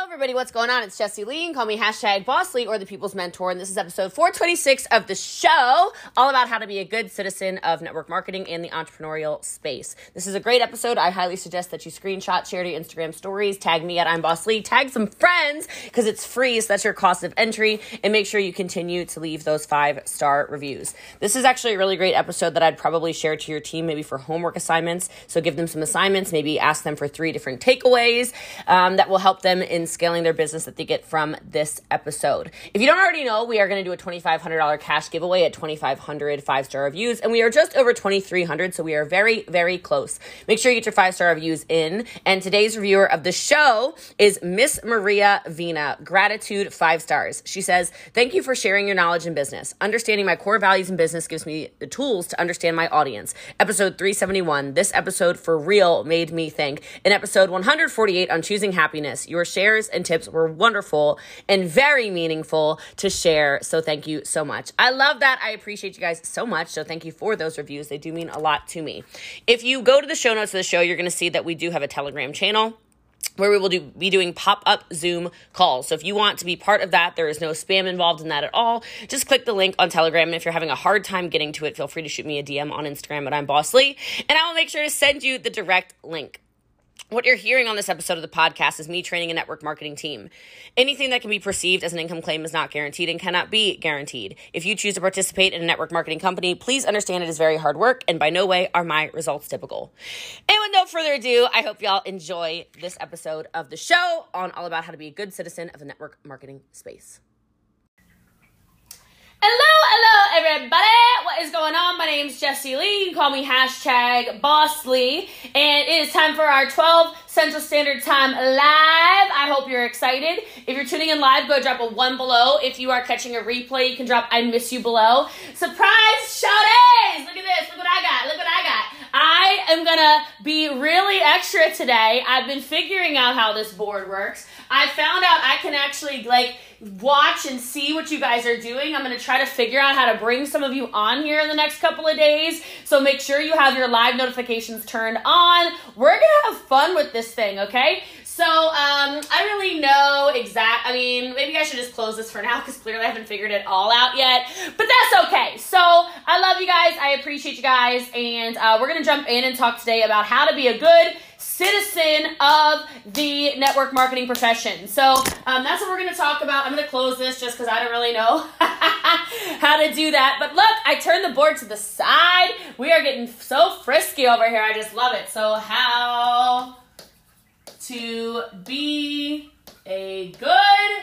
Hello, everybody. What's going on? It's Jesse Lee. And Call me hashtag Boss Lee or the People's Mentor. And this is episode 426 of the show, all about how to be a good citizen of network marketing in the entrepreneurial space. This is a great episode. I highly suggest that you screenshot, share to Instagram stories, tag me at I'm Boss Lee, tag some friends because it's free. So that's your cost of entry. And make sure you continue to leave those five star reviews. This is actually a really great episode that I'd probably share to your team, maybe for homework assignments. So give them some assignments, maybe ask them for three different takeaways um, that will help them in scaling their business that they get from this episode. If you don't already know, we are going to do a $2,500 cash giveaway at 2,500 five star reviews, and we are just over 2,300, so we are very, very close. Make sure you get your five star reviews in. And today's reviewer of the show is Miss Maria Vina. Gratitude, five stars. She says, Thank you for sharing your knowledge in business. Understanding my core values in business gives me the tools to understand my audience. Episode 371. This episode for real made me think. In episode 148 on choosing happiness, your shares and tips were wonderful and very meaningful to share. So thank you so much. I love that. I appreciate you guys so much. So thank you for those reviews. They do mean a lot to me. If you go to the show notes of the show, you're going to see that we do have a Telegram channel where we will do, be doing pop up Zoom calls. So if you want to be part of that, there is no spam involved in that at all. Just click the link on Telegram. And if you're having a hard time getting to it, feel free to shoot me a DM on Instagram at I'm Boss Lee, and I will make sure to send you the direct link. What you're hearing on this episode of the podcast is me training a network marketing team. Anything that can be perceived as an income claim is not guaranteed and cannot be guaranteed. If you choose to participate in a network marketing company, please understand it is very hard work and by no way are my results typical. And with no further ado, I hope y'all enjoy this episode of the show on all about how to be a good citizen of the network marketing space. Hello, hello, everybody. What is going on? My name is Jesse Lee. You can call me hashtag Boss Lee. And it is time for our 12 Central Standard Time live. I hope you're excited. If you're tuning in live, go drop a one below. If you are catching a replay, you can drop I miss you below. Surprise shouties! Look at this. Look what I got. Look what I got. I am gonna be really extra today. I've been figuring out how this board works. I found out I can actually like watch and see what you guys are doing. I'm going to try to figure out how to bring some of you on here in the next couple of days. So make sure you have your live notifications turned on. We're going to have fun with this thing, okay? So um, I really know exact. I mean, maybe I should just close this for now because clearly I haven't figured it all out yet. But that's okay. So I love you guys. I appreciate you guys, and uh, we're gonna jump in and talk today about how to be a good citizen of the network marketing profession. So um, that's what we're going to talk about. I'm going to close this just because I don't really know how to do that. But look, I turned the board to the side. We are getting so frisky over here. I just love it. So how to be a good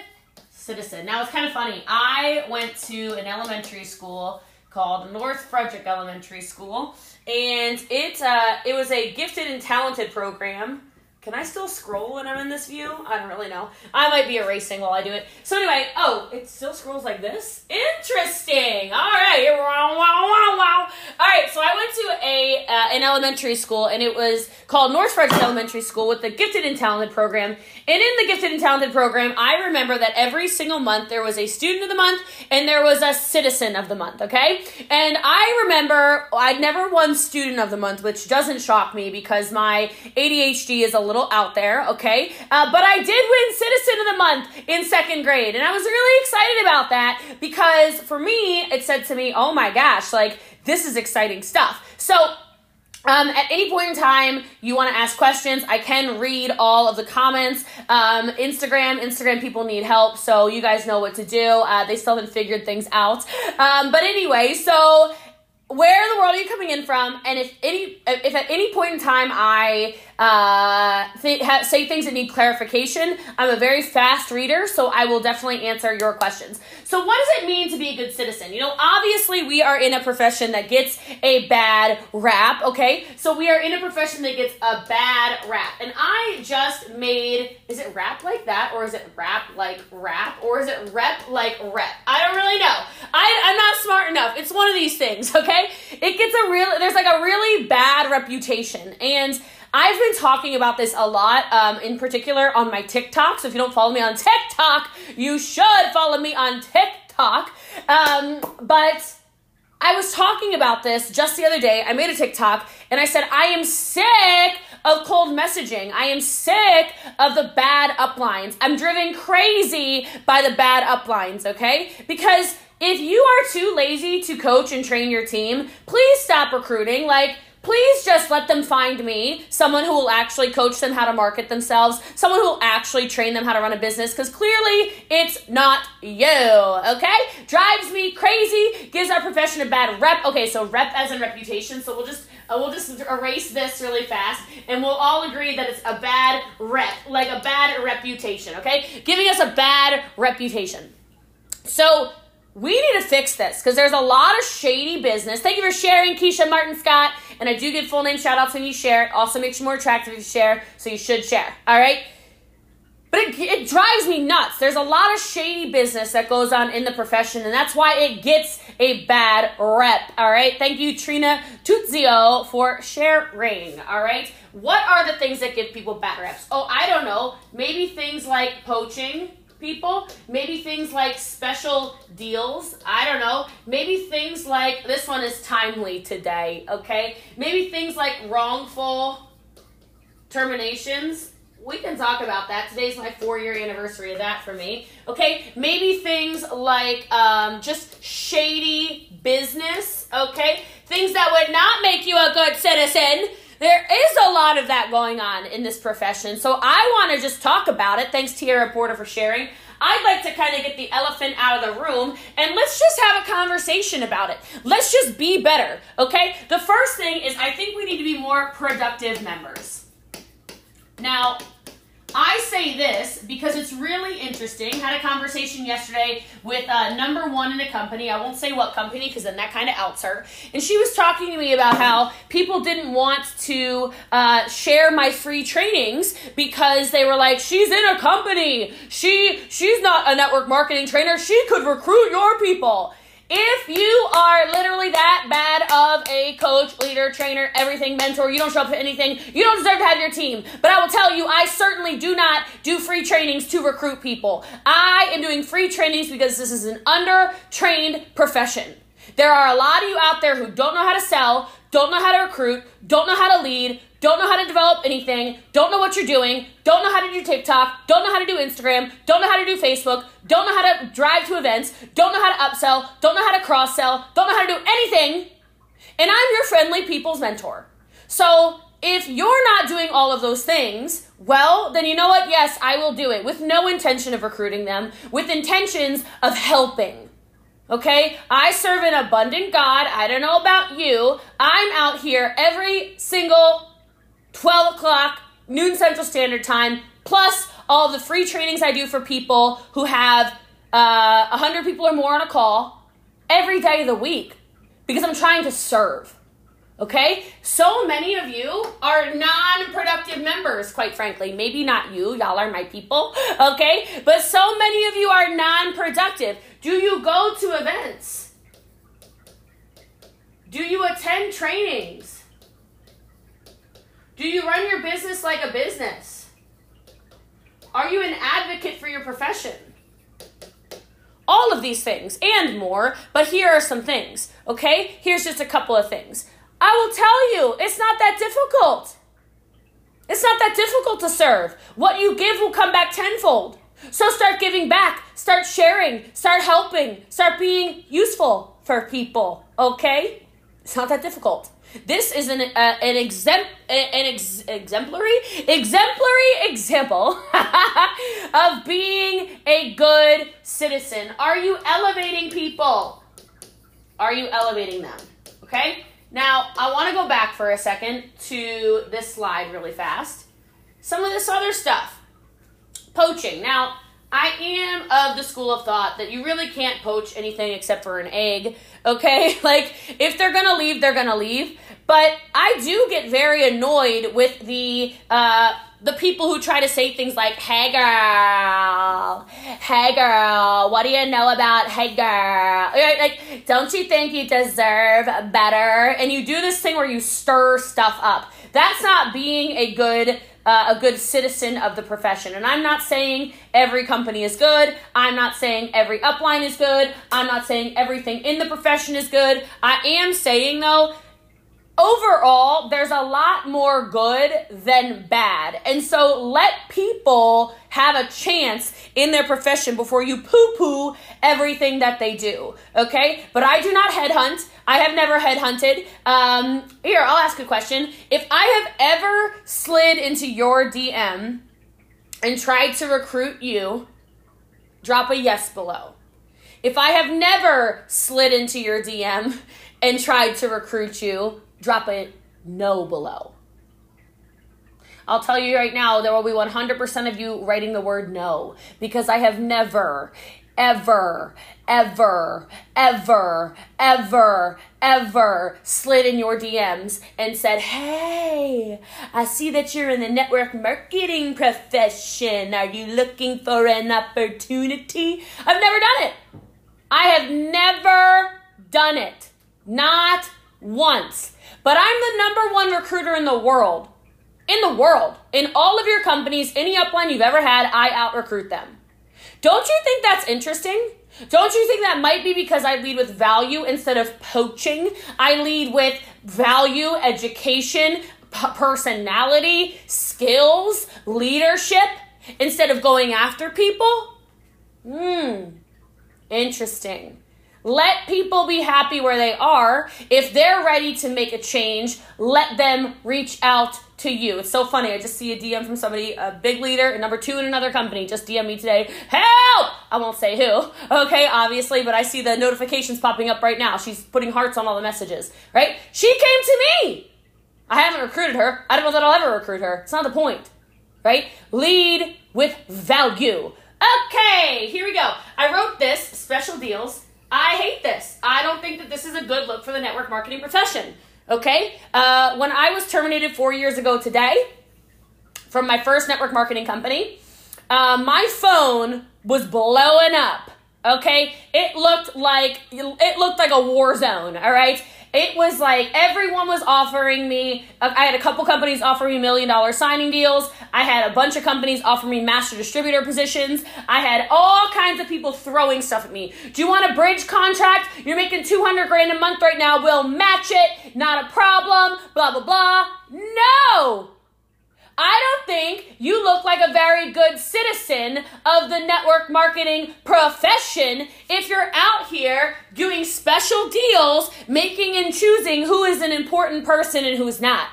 citizen. Now it's kind of funny. I went to an elementary school called North Frederick Elementary School, and it uh, it was a gifted and talented program. Can I still scroll when I'm in this view? I don't really know. I might be erasing while I do it. So anyway, oh, it still scrolls like this? Interesting. All right. Wow, wow, wow, wow. All right, so I went to a uh, an elementary school, and it was called North Frederick Elementary School with the Gifted and Talented program. And in the Gifted and Talented program, I remember that every single month there was a student of the month and there was a citizen of the month, okay? And I remember I'd never won student of the month, which doesn't shock me because my ADHD is a little out there, okay? Uh, but I did win citizen of the month in second grade. And I was really excited about that because for me, it said to me, oh my gosh, like this is exciting stuff. So um, at any point in time, you want to ask questions. I can read all of the comments. Um, Instagram, Instagram people need help, so you guys know what to do. Uh, they still haven't figured things out. Um, but anyway, so where in the world are you coming in from? And if any, if at any point in time I uh, th- ha- say things that need clarification. I'm a very fast reader, so I will definitely answer your questions. So, what does it mean to be a good citizen? You know, obviously, we are in a profession that gets a bad rap, okay? So, we are in a profession that gets a bad rap. And I just made, is it rap like that, or is it rap like rap, or is it rep like rep? I don't really know. I, I'm not smart enough. It's one of these things, okay? It gets a real, there's like a really bad reputation. And I've been talking about this a lot, um, in particular on my TikTok. So if you don't follow me on TikTok, you should follow me on TikTok. Um, but I was talking about this just the other day. I made a TikTok and I said, I am sick of cold messaging. I am sick of the bad uplines. I'm driven crazy by the bad uplines, okay? Because if you are too lazy to coach and train your team, please stop recruiting. Like, please just let them find me, someone who will actually coach them how to market themselves, someone who will actually train them how to run a business, because clearly it's not you, okay? Drives me crazy, gives our profession a bad rep. Okay, so rep as in reputation, so we'll just uh, we'll just erase this really fast and we'll all agree that it's a bad rep, like a bad reputation, okay? Giving us a bad reputation. So we need to fix this because there's a lot of shady business. Thank you for sharing, Keisha Martin Scott. And I do give full name shout outs when you share. It also makes you more attractive if you share, so you should share. All right? But it, it drives me nuts. There's a lot of shady business that goes on in the profession, and that's why it gets a bad rep. All right? Thank you, Trina Tuzio, for sharing. All right? What are the things that give people bad reps? Oh, I don't know. Maybe things like poaching people. Maybe things like special deals. I don't know. Maybe things like this one is timely today, okay? Maybe things like wrongful terminations. We can talk about that. Today's my four year anniversary of that for me. Okay, maybe things like um, just shady business, okay? Things that would not make you a good citizen. There is a lot of that going on in this profession. So I want to just talk about it. Thanks, Tierra Porter, for sharing. I'd like to kind of get the elephant out of the room and let's just have a conversation about it. Let's just be better, okay? The first thing is I think we need to be more productive members. Now, I say this because it's really interesting. Had a conversation yesterday with uh, number one in a company. I won't say what company because then that kind of outs her. And she was talking to me about how people didn't want to uh, share my free trainings because they were like, "She's in a company. She she's not a network marketing trainer. She could recruit your people." If you are literally that bad of a coach, leader, trainer, everything, mentor, you don't show up for anything, you don't deserve to have your team. But I will tell you, I certainly do not do free trainings to recruit people. I am doing free trainings because this is an under trained profession. There are a lot of you out there who don't know how to sell, don't know how to recruit, don't know how to lead, don't know how to develop anything, don't know what you're doing, don't know how to do TikTok, don't know how to do Instagram, don't know how to do Facebook, don't know how to drive to events, don't know how to upsell, don't know how to cross sell, don't know how to do anything, and I'm your friendly people's mentor. So if you're not doing all of those things, well, then you know what? Yes, I will do it with no intention of recruiting them, with intentions of helping. Okay? I serve an abundant God. I don't know about you. I'm out here every single 12 o'clock, noon Central Standard Time, plus all the free trainings I do for people who have uh, 100 people or more on a call every day of the week because I'm trying to serve. Okay? So many of you are non productive members, quite frankly. Maybe not you, y'all are my people, okay? But so many of you are non productive. Do you go to events? Do you attend trainings? Do you run your business like a business? Are you an advocate for your profession? All of these things and more, but here are some things, okay? Here's just a couple of things. I will tell you, it's not that difficult. It's not that difficult to serve. What you give will come back tenfold. So start giving back, start sharing, start helping, start being useful for people, okay? It's not that difficult. This is an uh, an exempt an ex- exemplary exemplary example of being a good citizen. Are you elevating people? Are you elevating them? Okay? Now, I want to go back for a second to this slide really fast. Some of this other stuff. Poaching. Now, I am of the school of thought that you really can't poach anything except for an egg, okay? Like, if they're gonna leave, they're gonna leave. But I do get very annoyed with the, uh, the people who try to say things like, hey girl, hey girl, what do you know about hey girl? Like, don't you think you deserve better? And you do this thing where you stir stuff up. That's not being a good uh, a good citizen of the profession. And I'm not saying every company is good. I'm not saying every upline is good. I'm not saying everything in the profession is good. I am saying, though, overall, there's a lot more good than bad. And so let people have a chance in their profession before you poo poo everything that they do. Okay? But I do not headhunt. I have never headhunted. Um, here, I'll ask a question. If I have ever slid into your DM and tried to recruit you, drop a yes below. If I have never slid into your DM and tried to recruit you, drop a no below. I'll tell you right now, there will be 100% of you writing the word no because I have never, ever, ever, ever, ever, ever slid in your DMs and said, Hey, I see that you're in the network marketing profession. Are you looking for an opportunity? I've never done it. I have never done it. Not once. But I'm the number one recruiter in the world. In the world. In all of your companies, any upline you've ever had, I out recruit them. Don't you think that's interesting? Don't you think that might be because I lead with value instead of poaching? I lead with value, education, p- personality, skills, leadership instead of going after people? Hmm. Interesting. Let people be happy where they are. If they're ready to make a change, let them reach out to you. It's so funny. I just see a DM from somebody, a big leader, number two in another company, just DM me today. Help! I won't say who, okay, obviously, but I see the notifications popping up right now. She's putting hearts on all the messages, right? She came to me. I haven't recruited her. I don't know that I'll ever recruit her. It's not the point, right? Lead with value. Okay, here we go. I wrote this special deals I hate this. I don't think that this is a good look for the network marketing profession. Okay? Uh, when I was terminated four years ago today from my first network marketing company, uh, my phone was blowing up. Okay? It looked like it looked like a war zone, all right? It was like everyone was offering me. Uh, I had a couple companies offering me million dollar signing deals. I had a bunch of companies offer me master distributor positions. I had all kinds of people throwing stuff at me. Do you want a bridge contract? You're making 200 grand a month right now. We'll match it. Not a problem. Blah, blah, blah. No! I don't think you look like a very good citizen of the network marketing profession if you're out here doing special deals, making and choosing who is an important person and who's not.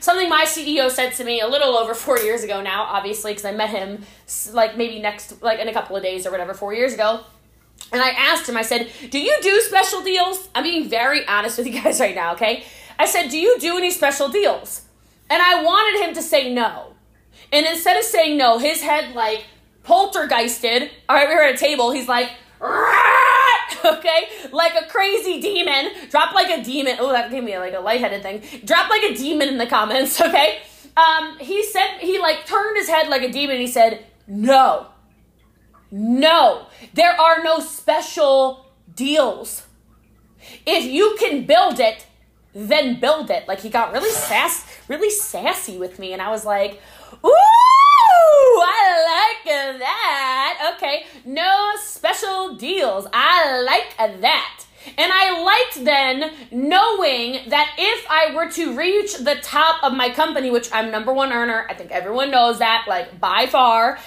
Something my CEO said to me a little over four years ago now, obviously, because I met him like maybe next, like in a couple of days or whatever, four years ago. And I asked him, I said, Do you do special deals? I'm being very honest with you guys right now, okay? I said, Do you do any special deals? And I wanted him to say no. And instead of saying no, his head like poltergeisted. All right, we were at a table. He's like, okay, like a crazy demon. Drop like a demon. Oh, that gave me like a lightheaded thing. Drop like a demon in the comments, okay? Um, he said he like turned his head like a demon. he said, "No, no, there are no special deals. If you can build it, then build it." Like he got really sass, really sassy with me, and I was like, "Ooh." I like that. Okay, no special deals. I like that. And I liked then knowing that if I were to reach the top of my company, which I'm number one earner, I think everyone knows that, like by far, um,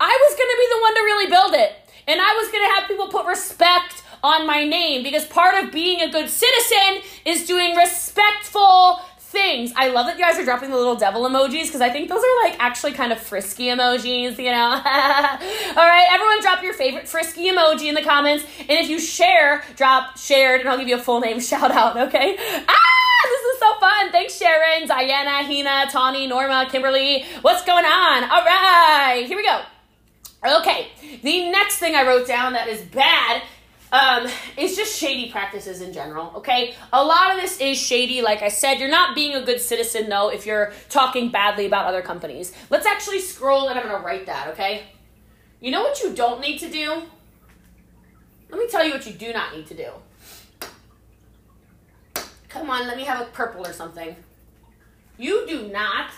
I was gonna be the one to really build it. And I was gonna have people put respect on my name because part of being a good citizen is doing respectful things. I love that you guys are dropping the little devil emojis because I think those are like actually kind of frisky emojis, you know? All right, everyone drop your favorite frisky emoji in the comments. And if you share, drop shared and I'll give you a full name shout out, okay? Ah, this is so fun. Thanks, Sharon, Diana, Hina, Tawny, Norma, Kimberly. What's going on? All right, here we go. Okay, the next thing I wrote down that is bad um, it's just shady practices in general, okay? A lot of this is shady. Like I said, you're not being a good citizen, though, if you're talking badly about other companies. Let's actually scroll and I'm gonna write that, okay? You know what you don't need to do? Let me tell you what you do not need to do. Come on, let me have a purple or something. You do not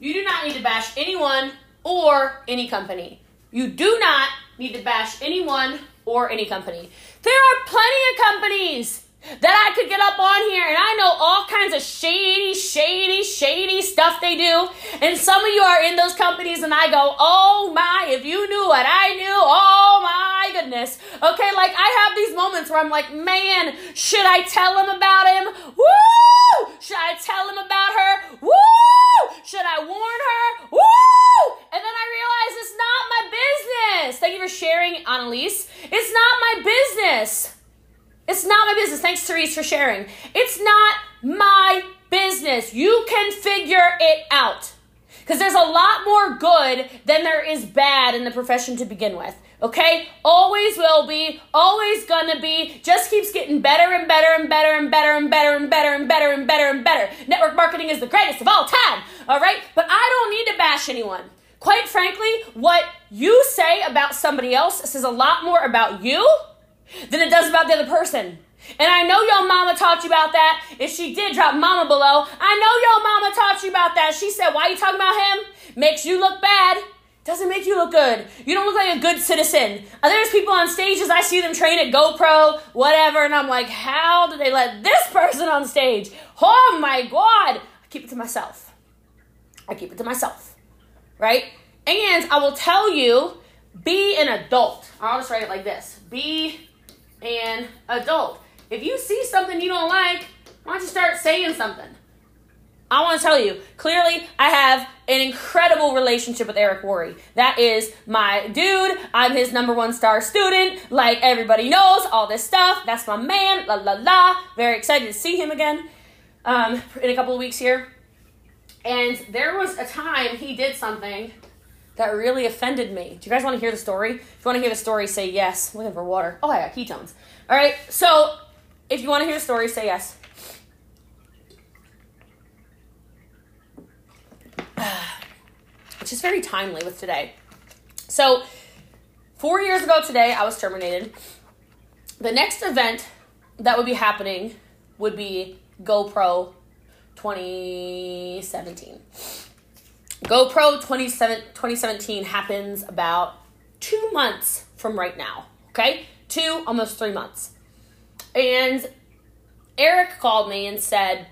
You do not need to bash anyone or any company. You do not need to bash anyone or any company. There are plenty of companies that I could get up on here and I know all kinds of shady, shady, shady stuff they do. And some of you are in those companies and I go, oh my, if you knew what I knew, oh my goodness. Okay, like I have these moments where I'm like, man, should I tell him about him? Woo! Should I tell him about her? Woo! Should I warn her? Woo! And then I realize it's not my business. Thank you for sharing, Annalise. It's not my business. It's not my business. Thanks, Therese, for sharing. It's not my business. You can figure it out. Because there's a lot more good than there is bad in the profession to begin with. Okay? Always will be, always gonna be, just keeps getting better and better and better and better and better and better and better and better and better. Network marketing is the greatest of all time. All right? But I don't need to bash anyone. Quite frankly, what you say about somebody else says a lot more about you than it does about the other person. And I know your mama taught you about that. If she did, drop mama below. I know your mama taught you about that. She said, Why you talking about him? Makes you look bad. Doesn't make you look good. You don't look like a good citizen. Uh, there's people on stages, I see them train at GoPro, whatever, and I'm like, How did they let this person on stage? Oh my God. I keep it to myself. I keep it to myself. Right? And I will tell you, be an adult. I'll just write it like this. Be an adult. If you see something you don't like, why don't you start saying something? I want to tell you, clearly, I have an incredible relationship with Eric Worre. That is my dude. I'm his number one star student. Like everybody knows, all this stuff. That's my man. La la la. Very excited to see him again um, in a couple of weeks here. And there was a time he did something that really offended me. Do you guys want to hear the story? If you want to hear the story, say yes. looking for water. Oh, I got ketones. All right. So, if you want to hear the story, say yes. Which is very timely with today. So, four years ago today, I was terminated. The next event that would be happening would be GoPro 2017. GoPro 2017 happens about two months from right now. Okay? Two, almost three months. And Eric called me and said,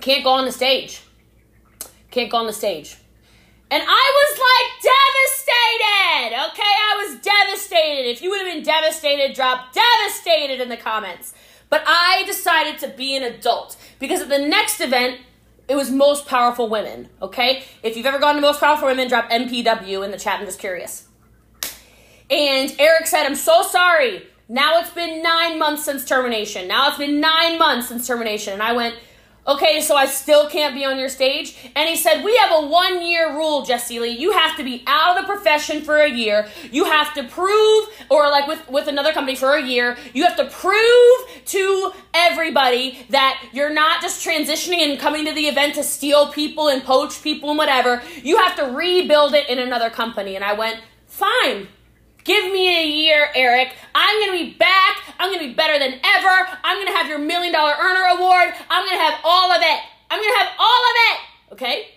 Can't go on the stage. Can't go on the stage. And I was like devastated. Okay, I was devastated. If you would have been devastated, drop devastated in the comments. But I decided to be an adult because at the next event, it was most powerful women, okay? If you've ever gone to most powerful women, drop MPW in the chat. I'm just curious. And Eric said, I'm so sorry. Now it's been nine months since termination. Now it's been nine months since termination. And I went, okay, so I still can't be on your stage? And he said, we have a one year rule, Jesse Lee. You have to be out of the profession for a year. You have to prove, or like with, with another company for a year, you have to prove to everybody that you're not just transitioning and coming to the event to steal people and poach people and whatever. You have to rebuild it in another company. And I went, fine. Give me a year, Eric. I'm going to be back. I'm going to be better than ever. I'm going to have your million dollar earner award. I'm going to have all of it. I'm going to have all of it. Okay?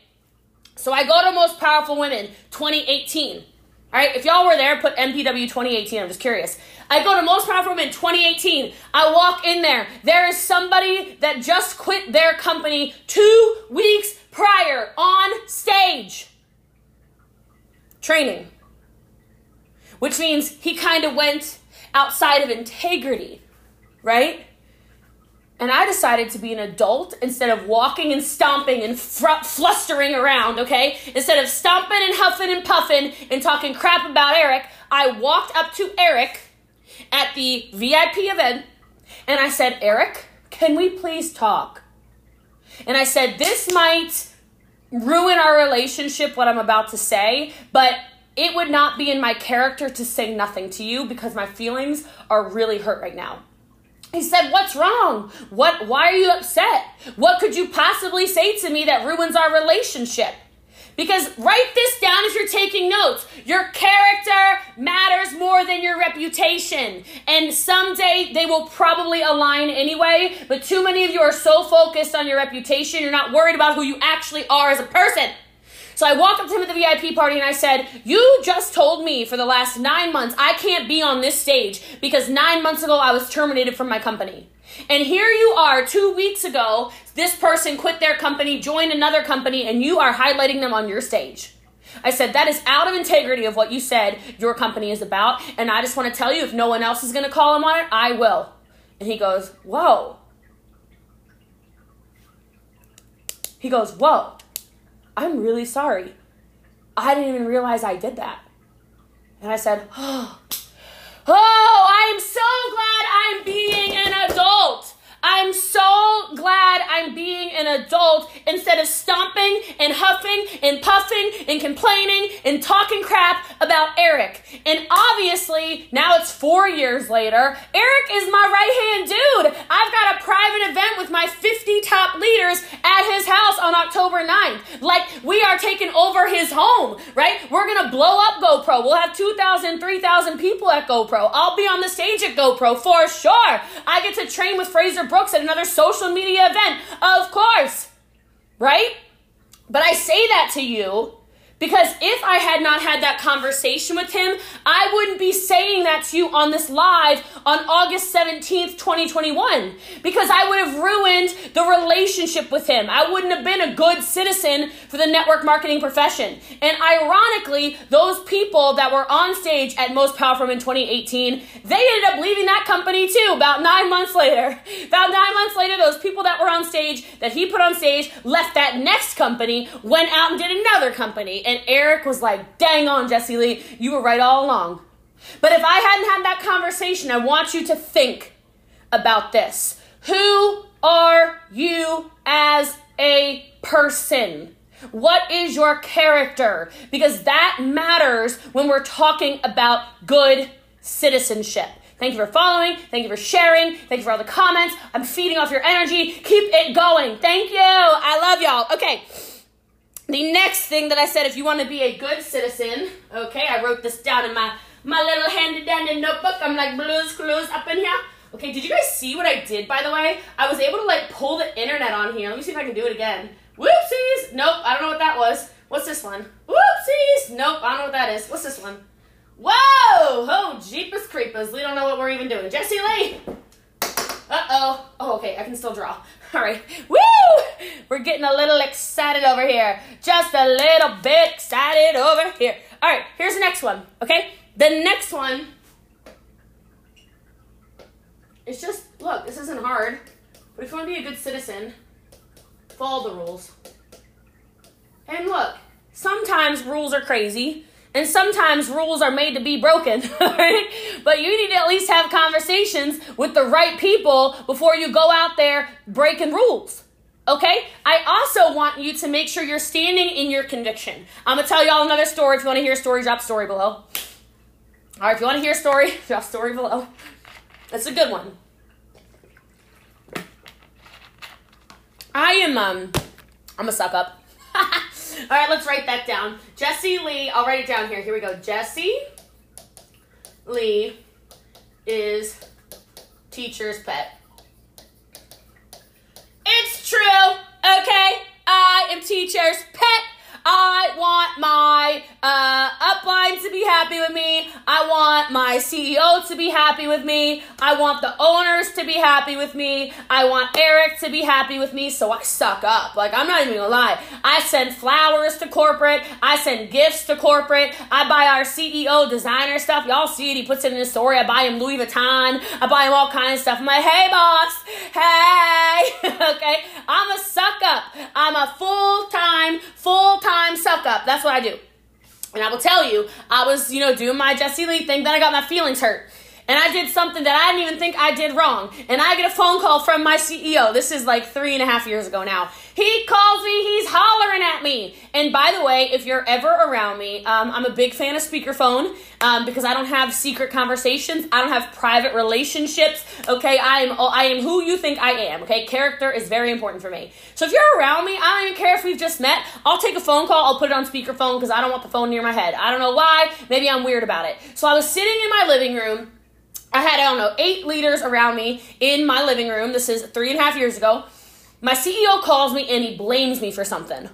So I go to Most Powerful Women 2018. All right, if y'all were there, put MPW 2018. I'm just curious. I go to Most Powerful Women 2018. I walk in there. There is somebody that just quit their company two weeks prior on stage. Training which means he kind of went outside of integrity, right? And I decided to be an adult instead of walking and stomping and fr- flustering around, okay? Instead of stomping and huffing and puffing and talking crap about Eric, I walked up to Eric at the VIP event and I said, Eric, can we please talk? And I said, this might ruin our relationship, what I'm about to say, but it would not be in my character to say nothing to you because my feelings are really hurt right now. He said, "What's wrong? What why are you upset? What could you possibly say to me that ruins our relationship?" Because write this down if you're taking notes. Your character matters more than your reputation. And someday they will probably align anyway, but too many of you are so focused on your reputation, you're not worried about who you actually are as a person. So I walked up to him at the VIP party and I said, You just told me for the last nine months I can't be on this stage because nine months ago I was terminated from my company. And here you are, two weeks ago, this person quit their company, joined another company, and you are highlighting them on your stage. I said, that is out of integrity of what you said your company is about. And I just want to tell you, if no one else is going to call him on it, I will. And he goes, whoa. He goes, whoa, I'm really sorry. I didn't even realize I did that. And I said, oh, oh I am so glad I'm being an adult. I'm so glad I'm being an adult instead of stomping and huffing and puffing and complaining and talking crap about Eric. And obviously, now it's four years later, Eric is my right hand dude. I've got a private event with my 50 top leaders at his house on October 9th. Like, we are taking over his home, right? We're gonna blow up GoPro. We'll have 2,000, 3,000 people at GoPro. I'll be on the stage at GoPro for sure. I get to train with Frazer Brooks at another social media event. Of course. Right? But I say that to you because if I had not had that conversation with him, I wouldn't be saying that to you on this live on August 17th, 2021, because I would have ruined the relationship with him. I wouldn't have been a good citizen for the network marketing profession. And ironically, those people that were on stage at Most Powerful in 2018, they ended up leaving that company too about nine months later. About nine months later, those people that were on stage, that he put on stage, left that next company, went out and did another company. And Eric was like, dang on, Jesse Lee, you were right all along. But if I hadn't had that conversation, I want you to think about this. Who are you as a person? What is your character? Because that matters when we're talking about good citizenship. Thank you for following. Thank you for sharing. Thank you for all the comments. I'm feeding off your energy. Keep it going. Thank you. I love y'all. Okay. The next thing that I said, if you want to be a good citizen, okay, I wrote this down in my my little handy dandy notebook. I'm like blues clues up in here. Okay, did you guys see what I did by the way? I was able to like pull the internet on here. Let me see if I can do it again. Whoopsies! Nope, I don't know what that was. What's this one? Whoopsies! Nope, I don't know what that is. What's this one? Whoa! Oh, jeepers creepers. We don't know what we're even doing. Jesse Lee! Uh-oh. Oh, okay, I can still draw. All right. Woo! We're getting a little excited over here. Just a little bit excited over here. All right, here's the next one, okay? The next one it's just, look, this isn't hard, but if you want to be a good citizen, follow the rules. And look, sometimes rules are crazy, and sometimes rules are made to be broken, right? But you need to at least have conversations with the right people before you go out there breaking rules. Okay? I also want you to make sure you're standing in your conviction. I'm gonna tell y'all another story. If you want to hear a story, drop story below. All right, if you want to hear a story, drop story below. That's a good one. I am um I'm a suck up. All right, let's write that down. Jesse Lee, I'll write it down here. Here we go. Jesse Lee is teacher's pet. It's true, okay? I am teacher's pet. I want my uh, upline to be happy with me. I want my CEO to be happy with me. I want the owners to be happy with me. I want Eric to be happy with me. So I suck up. Like, I'm not even gonna lie. I send flowers to corporate. I send gifts to corporate. I buy our CEO designer stuff. Y'all see it. He puts it in his story. I buy him Louis Vuitton. I buy him all kinds of stuff. I'm like, hey, boss. Hey. okay. I'm a suck up. I'm a full time, full time time suck up. That's what I do. And I will tell you, I was, you know, doing my Jesse Lee thing, then I got my feelings hurt. And I did something that I didn't even think I did wrong. And I get a phone call from my CEO. This is like three and a half years ago now. He calls me, he's hollering at me. And by the way, if you're ever around me, um, I'm a big fan of speakerphone um, because I don't have secret conversations. I don't have private relationships. Okay, I am I am who you think I am. Okay, character is very important for me. So if you're around me, I don't even care if we've just met. I'll take a phone call. I'll put it on speakerphone because I don't want the phone near my head. I don't know why. Maybe I'm weird about it. So I was sitting in my living room. I had I don't know eight leaders around me in my living room. This is three and a half years ago. My CEO calls me and he blames me for something.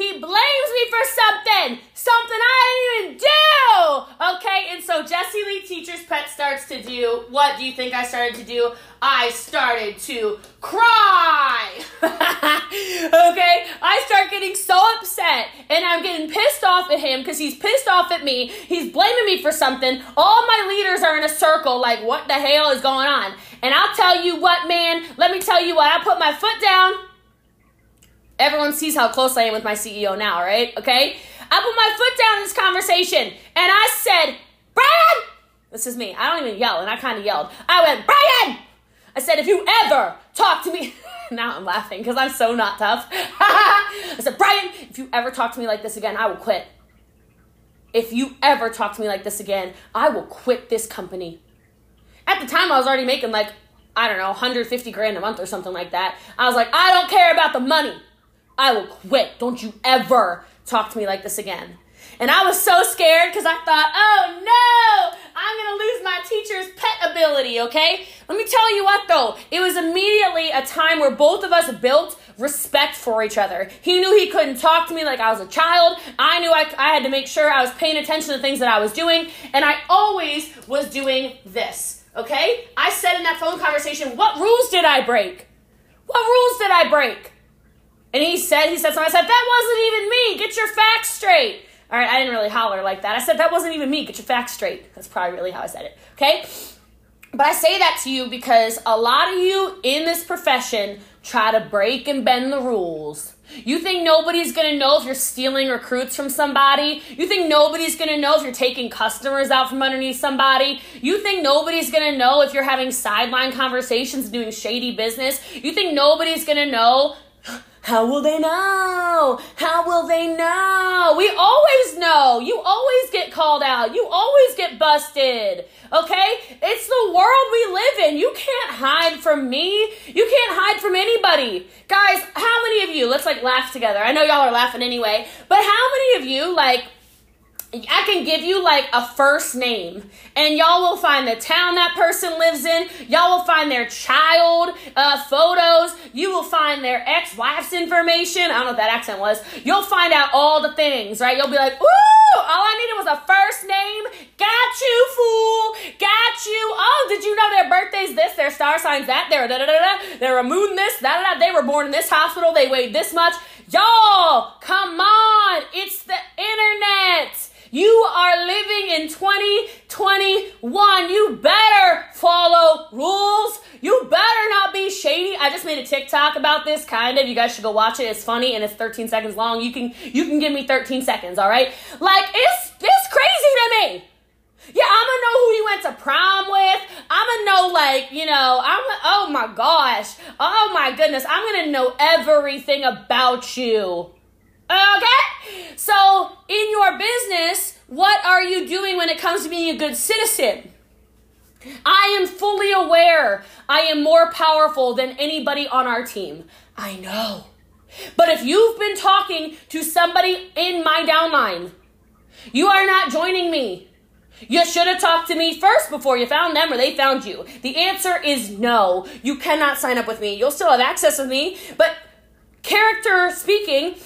He blames me for something, something I didn't even do. Okay, and so Jesse Lee Teacher's Pet starts to do. What do you think I started to do? I started to cry. okay, I start getting so upset and I'm getting pissed off at him because he's pissed off at me. He's blaming me for something. All my leaders are in a circle, like, what the hell is going on? And I'll tell you what, man, let me tell you what, I put my foot down. Everyone sees how close I am with my CEO now, right? Okay? I put my foot down in this conversation and I said, Brian! This is me. I don't even yell, and I kind of yelled. I went, Brian! I said, if you ever talk to me, now I'm laughing because I'm so not tough. I said, Brian, if you ever talk to me like this again, I will quit. If you ever talk to me like this again, I will quit this company. At the time, I was already making like, I don't know, 150 grand a month or something like that. I was like, I don't care about the money. I will quit. Don't you ever talk to me like this again. And I was so scared because I thought, oh no, I'm going to lose my teacher's pet ability, okay? Let me tell you what though, it was immediately a time where both of us built respect for each other. He knew he couldn't talk to me like I was a child. I knew I, I had to make sure I was paying attention to things that I was doing. And I always was doing this, okay? I said in that phone conversation, what rules did I break? What rules did I break? And he said, he said something. I said, that wasn't even me. Get your facts straight. All right, I didn't really holler like that. I said, that wasn't even me. Get your facts straight. That's probably really how I said it. Okay? But I say that to you because a lot of you in this profession try to break and bend the rules. You think nobody's gonna know if you're stealing recruits from somebody? You think nobody's gonna know if you're taking customers out from underneath somebody? You think nobody's gonna know if you're having sideline conversations doing shady business? You think nobody's gonna know how will they know? How will they know? We always know. You always get called out. You always get busted. Okay? It's the world we live in. You can't hide from me. You can't hide from anybody. Guys, how many of you, let's like laugh together. I know y'all are laughing anyway, but how many of you like I can give you like a first name, and y'all will find the town that person lives in. Y'all will find their child uh, photos. You will find their ex wife's information. I don't know what that accent was. You'll find out all the things, right? You'll be like, ooh, all I needed was a first name. Got you, fool. Got you. Oh, did you know their birthday's this, their star signs that, they're da da da da, they're a moon this, da da da, they were born in this hospital, they weighed this much. Y'all, come on. It's the internet. You are living in 2021. You better follow rules. You better not be shady. I just made a TikTok about this kind of. You guys should go watch it. It's funny and it's 13 seconds long. You can you can give me 13 seconds, all right? Like it's it's crazy to me. Yeah, I'm gonna know who you went to prom with. I'm gonna know, like, you know, I'm, oh my gosh. Oh my goodness. I'm gonna know everything about you. Okay? So, in your business, what are you doing when it comes to being a good citizen? I am fully aware I am more powerful than anybody on our team. I know. But if you've been talking to somebody in my downline, you are not joining me. You should have talked to me first before you found them or they found you. The answer is no. You cannot sign up with me. You'll still have access with me, but character speaking,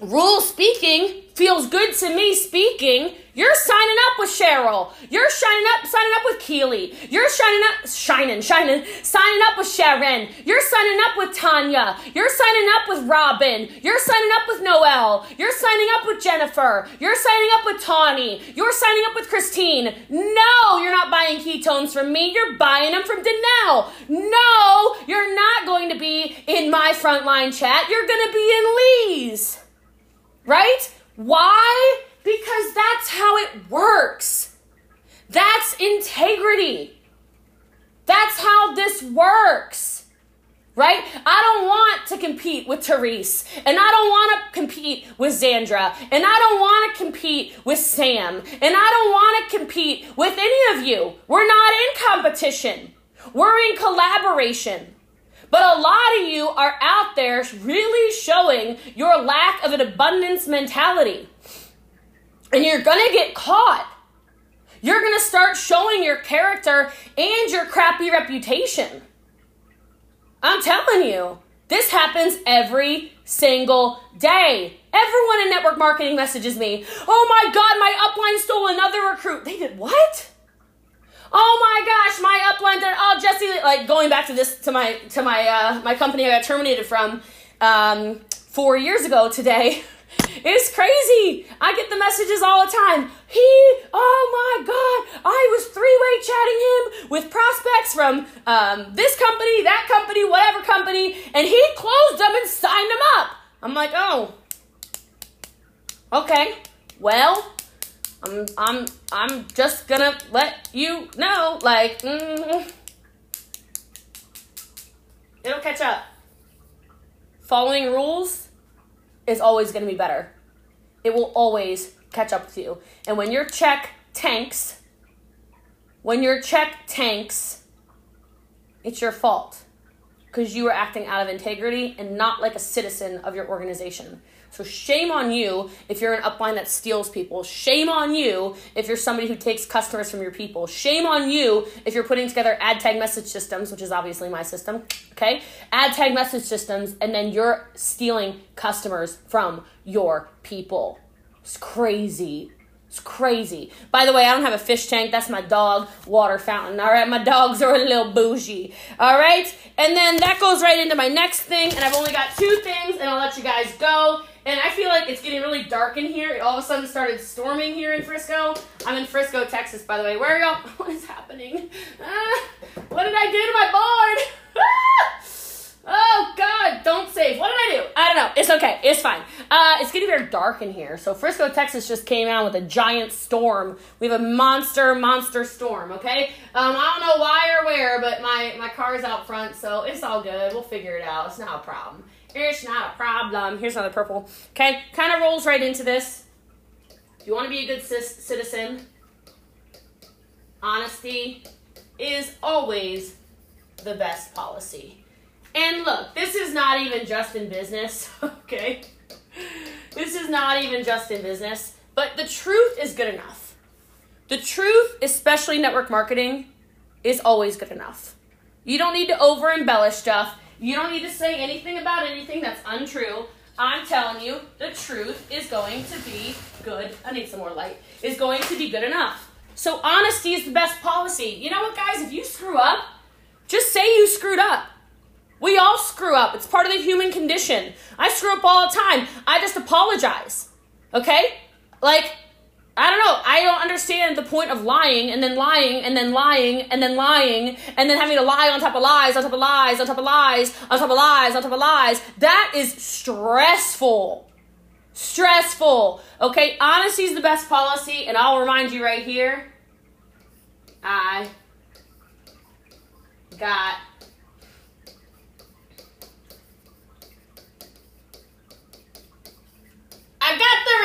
rule speaking feels good to me speaking. You're signing up with Cheryl. You're shining up, signing up with Keely. You're shining up, shining, shining, signing up with Sharon. You're signing up with Tanya. You're signing up with Robin. You're signing up with Noel. You're signing up with Jennifer. You're signing up with Tawny. You're signing up with Christine. No, you're not buying ketones from me. You're buying them from Danelle. No, you're not going to be in my frontline chat. You're going to be in Lee's. Right? Why? Because that's how it works. That's integrity. That's how this works. Right? I don't want to compete with Therese, and I don't want to compete with Zandra, and I don't want to compete with Sam, and I don't want to compete with any of you. We're not in competition, we're in collaboration. But a lot of you are out there really showing your lack of an abundance mentality. And you're going to get caught. You're going to start showing your character and your crappy reputation. I'm telling you, This happens every single day. Everyone in network marketing messages me, oh my God, my upline stole another recruit. They did what? Oh my gosh, my upline did, oh Jesse, like going back to this, to my, to my, uh, my company I got terminated from, um, four years ago today. It's crazy. I get the messages all the time. He, oh my God, I was three way chatting him with prospects from um, this company, that company, whatever company, and he closed them and signed them up. I'm like, oh, okay, well, I'm, I'm, I'm just gonna let you know, like, mm, it'll catch up. Following rules is always to be better. It will always catch up with you. And when your check tanks, when your check tanks, it's your fault because you are acting out of integrity and not like a citizen of your organization. So shame on you if you're an upline that steals people. Shame on you if you're somebody who takes customers from your people. Shame on you if you're putting together ad tag message systems, which is obviously my system, okay? Ad tag message systems, and then you're stealing customers from your people. It's crazy. It's crazy. By the way, I don't have a fish tank. That's my dog water fountain. All right, my dogs are a little bougie. All right, and then that goes right into my next thing. And I've only got two things, and I'll let you guys go. And I feel like it's getting really dark in here. It all of a sudden started storming here in Frisco. I'm in Frisco, Texas, by the way. Where are y'all? What is happening? Ah, what did I do to my board? Ah! Oh God! Don't save. What did I do? I don't know. It's okay. It's fine. Uh, it's getting very dark in here. So Frisco, Texas, just came out with a giant storm. We have a monster, monster storm. Okay. Um, I don't know why or where, but my my car's out front, so it's all good. We'll figure it out. It's not a problem. It's not a problem. Here's another purple. Okay, kind of rolls right into this. If you want to be a good citizen, honesty is always the best policy. And look, this is not even just in business, okay? This is not even just in business, but the truth is good enough. The truth, especially network marketing, is always good enough. You don't need to over embellish stuff. You don't need to say anything about anything that's untrue. I'm telling you, the truth is going to be good. I need some more light. Is going to be good enough. So honesty is the best policy. You know what, guys? If you screw up, just say you screwed up. We all screw up. It's part of the human condition. I screw up all the time. I just apologize. Okay? Like, I don't know. I don't understand the point of lying and then lying and then lying and then lying and then having to lie on top of lies, on top of lies, on top of lies, on top of lies, on top of lies. That is stressful. Stressful. Okay? Honesty is the best policy, and I'll remind you right here. I got I got the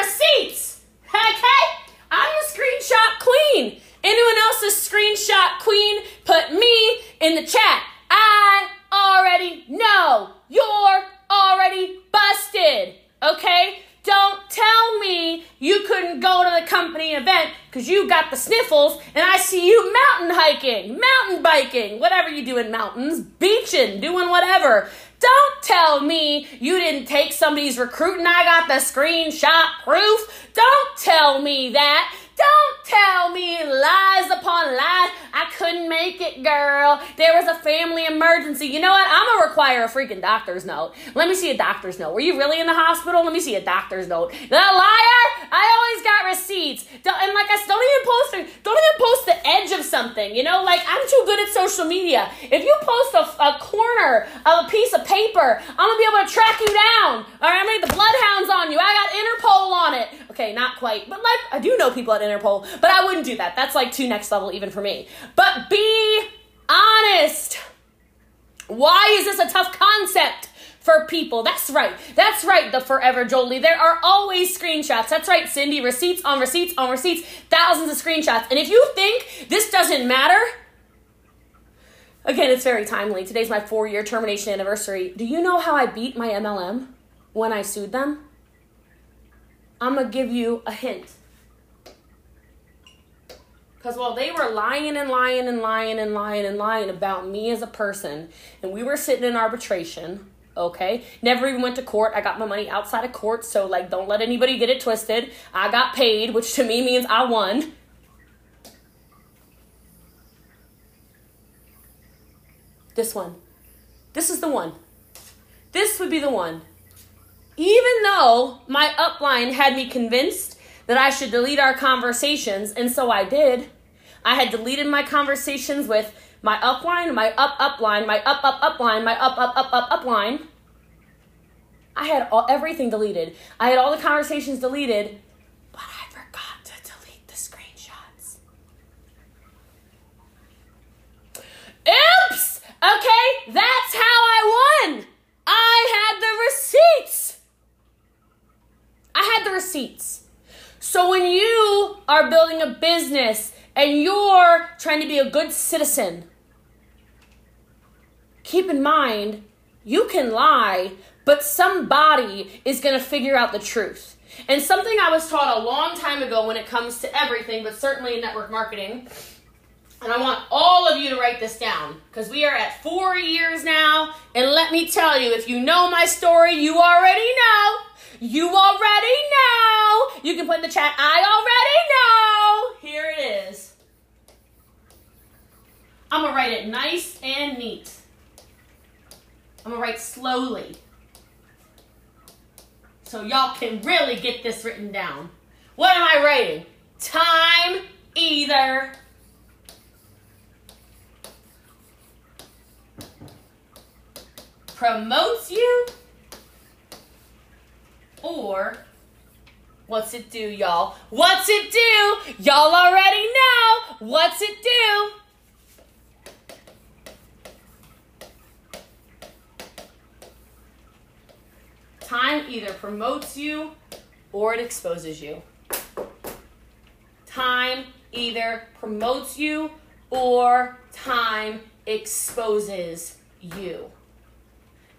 receipts. Okay? I'm the screenshot queen. Anyone else's screenshot queen, put me in the chat. I already know you're already busted. Okay? Don't tell me you couldn't go to the company event because you got the sniffles and I see you mountain hiking, mountain biking, whatever you do in mountains, beaching, doing whatever. Don't tell me you didn't take somebody's recruit and I got the screenshot proof. Don't tell me that. Don't tell me lies upon lies. I couldn't make it, girl. There was a family emergency. You know what? I'm gonna require a freaking doctor's note. Let me see a doctor's note. Were you really in the hospital? Let me see a doctor's note. The liar! I always got receipts. Don't, and like I said, don't even post don't even post the edge of something. You know, like I'm too good at social media. If you post a, a corner of a piece of paper, I'm gonna be able to track you down. All right, I'm the bloodhounds on you. I got Interpol on it. Okay, not quite, but like I do know people at Interpol, but I wouldn't do that. That's like too next level even for me. But be honest. Why is this a tough concept? for people. That's right. That's right, the Forever Jolie. There are always screenshots. That's right, Cindy. Receipts on receipts on receipts, thousands of screenshots. And if you think this doesn't matter, again, it's very timely. Today's my four year termination anniversary. Do you know how I beat my MLM when I sued them? I'm going to give you a hint. Because while they were lying and lying and lying and lying and lying about me as a person, and we were sitting in arbitration, Okay? Never even went to court. I got my money outside of court, so like don't let anybody get it twisted. I got paid, which to me means I won. This one. This is the one. This would be the one. Even though my upline had me convinced that I should delete our conversations, and so I did. I had deleted my conversations with my upline, my up upline, my up up upline, my up up up up upline. I had all, everything deleted. I had all the conversations deleted, but I forgot to delete the screenshots. Oops! Okay, that's how I won. I had the receipts. I had the receipts. So when you are building a business and you're trying to be a good citizen, keep in mind you can lie, but somebody is going to figure out the truth. And something I was taught a long time ago when it comes to everything, but certainly in network marketing, and I want all of you to write this down because we are at four years now. And let me tell you, if you know my story, you already know. You already know. You can put in the chat, I already know. Here it is. I'm going to write it nice and neat. I'm going to write slowly. So y'all can really get this written down. What am I writing? Time either promotes you or what's it do, y'all? What's it do? Y'all already know. What's it do? Time either promotes you or it exposes you. Time either promotes you or time exposes you.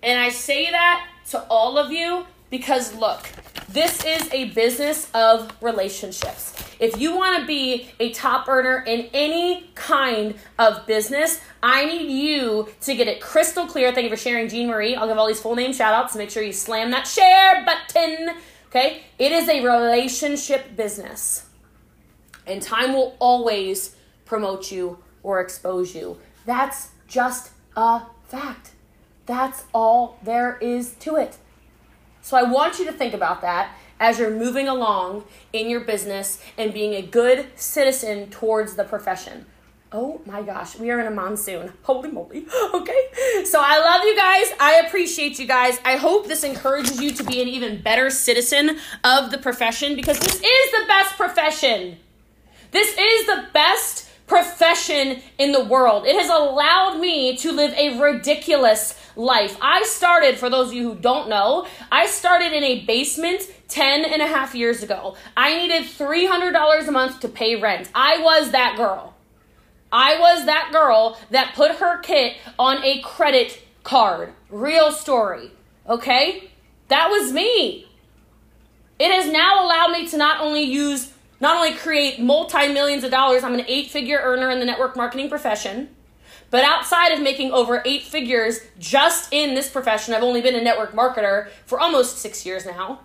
And I say that to all of you because look, this is a business of relationships. If you want to be a top earner in any kind of business, I need you to get it crystal clear. Thank you for sharing, Jean Marie. I'll give all these full name shout outs. Make sure you slam that share button. Okay? It is a relationship business. And time will always promote you or expose you. That's just a fact. That's all there is to it. So I want you to think about that as you're moving along in your business and being a good citizen towards the profession. Oh my gosh, we are in a monsoon. Holy moly. Okay. So I love you guys. I appreciate you guys. I hope this encourages you to be an even better citizen of the profession because this is the best profession. This is the best profession in the world. It has allowed me to live a ridiculous life. I started, for those of you who don't know, I started in a basement 10 and a half years ago. I needed $300 a month to pay rent. I was that girl. I was that girl that put her kit on a credit card. Real story. Okay? That was me. It has now allowed me to not only use, not only create multi millions of dollars, I'm an eight figure earner in the network marketing profession. But outside of making over eight figures just in this profession, I've only been a network marketer for almost six years now.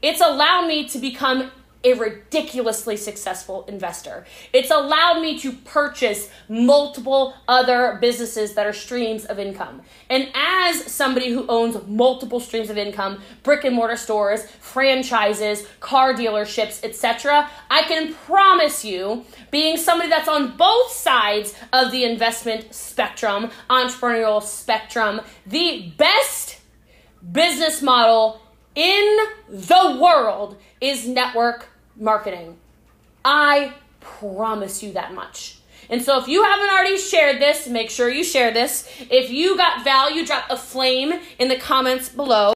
It's allowed me to become a ridiculously successful investor. It's allowed me to purchase multiple other businesses that are streams of income. And as somebody who owns multiple streams of income, brick and mortar stores, franchises, car dealerships, etc., I can promise you, being somebody that's on both sides of the investment spectrum, entrepreneurial spectrum, the best business model in the world is network marketing. I promise you that much. And so if you haven't already shared this, make sure you share this. If you got value, drop a flame in the comments below.